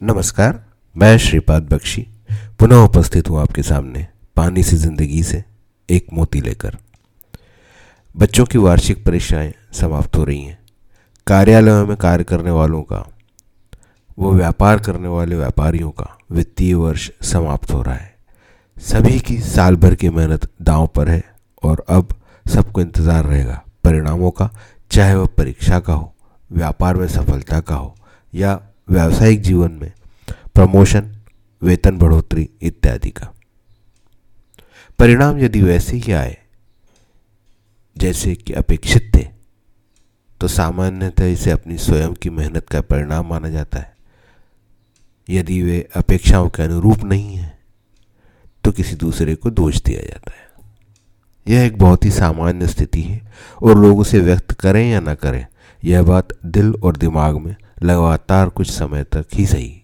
नमस्कार, मैं श्रीपाद बख्शी, पुनः उपस्थित हूँ आपके सामने पानी से ज़िंदगी से एक मोती लेकर। बच्चों की वार्षिक परीक्षाएँ समाप्त हो रही हैं। कार्यालयों में कार्य करने वालों का, वो व्यापार करने वाले व्यापारियों का वित्तीय वर्ष समाप्त हो रहा है। सभी की साल भर की मेहनत दांव पर है और अब सबको इंतज़ार रहेगा। परिणामों का, चाहे वह परीक्षा का हो, व्यापार में सफलता का हो या व्यावसायिक जीवन में प्रमोशन, वेतन बढ़ोतरी इत्यादि का। परिणाम यदि वैसे ही आए, जैसे कि अपेक्षित थे तो सामान्यतः इसे अपनी स्वयं की मेहनत का परिणाम माना जाता है। यदि वे अपेक्षाओं के अनुरूप नहीं है तो किसी दूसरे को दोष दिया जाता है। यह एक बहुत ही सामान्य स्थिति है, और लोग उसे व्यक्त करें या ना करें, यह बात दिल और दिमाग में लगातार कुछ समय तक ही सही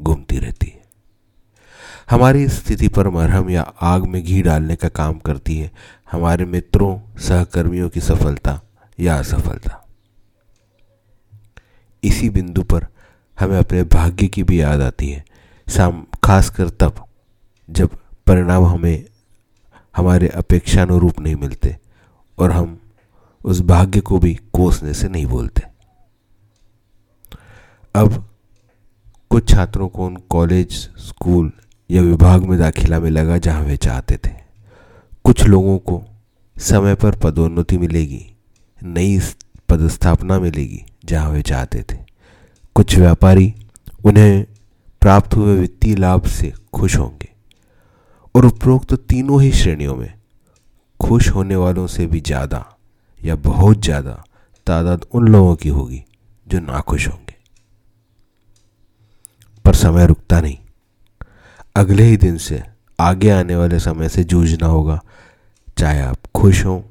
घूमती रहती है। हमारी स्थिति पर मरहम या आग में घी डालने का काम करती है। हमारे मित्रों, सहकर्मियों की सफलता या असफलता। इसी बिंदु पर हमें अपने भाग्य की भी याद आती है। साम, खासकर तब जब परिणाम हमें, हमारे अपेक्षानुरूप नहीं मिलते और हम उस भाग्य को भी कोसने से नहीं बोलते। अब कुछ छात्रों को उन कॉलेज स्कूल या विभाग में दाखिला में लगा जहाँ वे चाहते थे। कुछ लोगों को समय पर पदोन्नति मिलेगी, नई पदस्थापना मिलेगी जहाँ वे चाहते थे। कुछ व्यापारी उन्हें प्राप्त हुए वित्तीय लाभ से खुश होंगे और उपरोक्त तो तीनों ही श्रेणियों में खुश होने वालों से भी ज़्यादा या बहुत ज़्यादा तादाद उन लोगों की होगी जो नाखुश होंगे। समय रुकता नहीं। अगले ही दिन से आगे आने वाले समय से जूझना होगा, चाहे आप खुश हों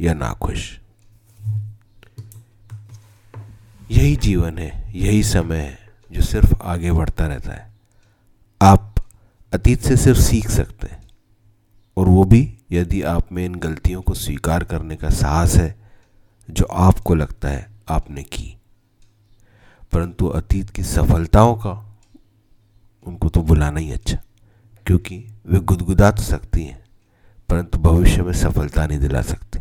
या ना खुश। यही जीवन है, यही समय है जो सिर्फ़ आगे बढ़ता रहता है। आप अतीत से सिर्फ़ सीख सकते हैं, और वो भी यदि आप में इन गलतियों को स्वीकार करने का साहस है, जो आपको लगता है आपने की। परंतु अतीत की सफलताओं का उनको तो बुलाना ही अच्छा क्योंकि वे गुदगुदा तो सकती हैं, परंतु भविष्य में सफलता नहीं दिला सकती।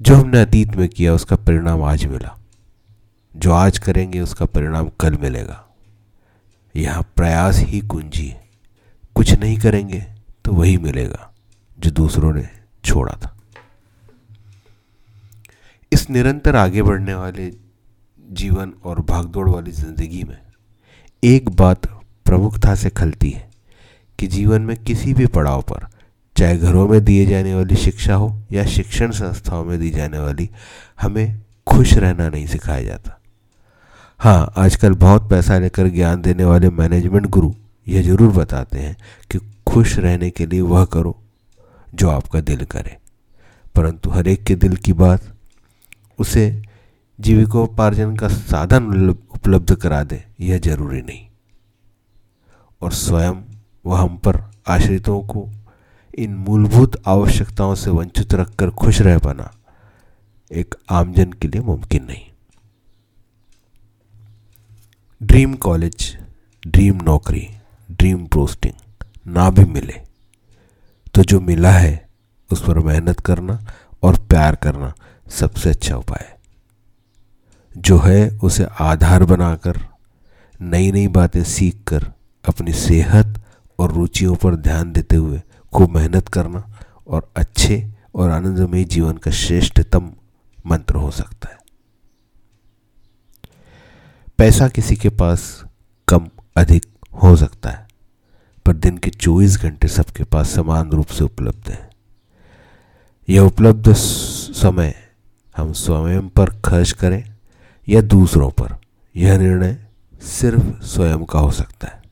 जो हमने अतीत में किया, उसका परिणाम आज मिला। जो आज करेंगे, उसका परिणाम कल मिलेगा। यहाँ प्रयास ही कुंजी है। कुछ नहीं करेंगे तो वही मिलेगा, जो दूसरों ने छोड़ा था। इस निरंतर आगे बढ़ने वाले जीवन और भागदौड़ वाली ज़िंदगी में एक बात प्रमुखता से खलती है कि जीवन में किसी भी पड़ाव पर, चाहे घरों में दिए जाने वाली शिक्षा हो या शिक्षण संस्थाओं में दी जाने वाली, हमें खुश रहना नहीं सिखाया जाता। हाँ आजकल बहुत पैसा लेकर ज्ञान देने वाले मैनेजमेंट गुरु यह ज़रूर बताते हैं कि खुश रहने के लिए वह करो जो आपका दिल करे। परंतु हर एक के दिल की बात, उसे जीविकोपार्जन का साधन उपलब्ध करा दे, यह ज़रूरी नहीं। और स्वयं वह हम पर आश्रितों को इन मूलभूत आवश्यकताओं से वंचित रखकर खुश रह पाना एक आमजन के लिए मुमकिन नहीं। ड्रीम कॉलेज, ड्रीम नौकरी, ड्रीम पोस्टिंग ना भी मिले तो जो मिला है उस पर मेहनत करना और प्यार करना सबसे अच्छा उपाय है। जो है उसे आधार बनाकर, नई नई बातें सीख कर अपनी सेहत और रुचियों पर ध्यान देते हुए खूब मेहनत करना और अच्छे और आनंदमय जीवन का श्रेष्ठतम मंत्र हो सकता है। पैसा किसी के पास कम, अधिक हो सकता है, पर दिन के 24 घंटे सबके पास समान रूप से उपलब्ध है। यह उपलब्ध समय हम स्वयं पर खर्च करें या दूसरों पर यह निर्णय सिर्फ़ स्वयं का हो सकता है।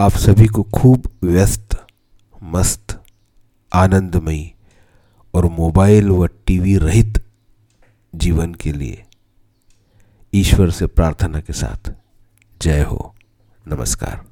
आप सभी को खूब व्यस्त, मस्त, आनंदमयी और मोबाइल व टीवी रहित जीवन के लिए ईश्वर से प्रार्थना के साथ जय हो। नमस्कार।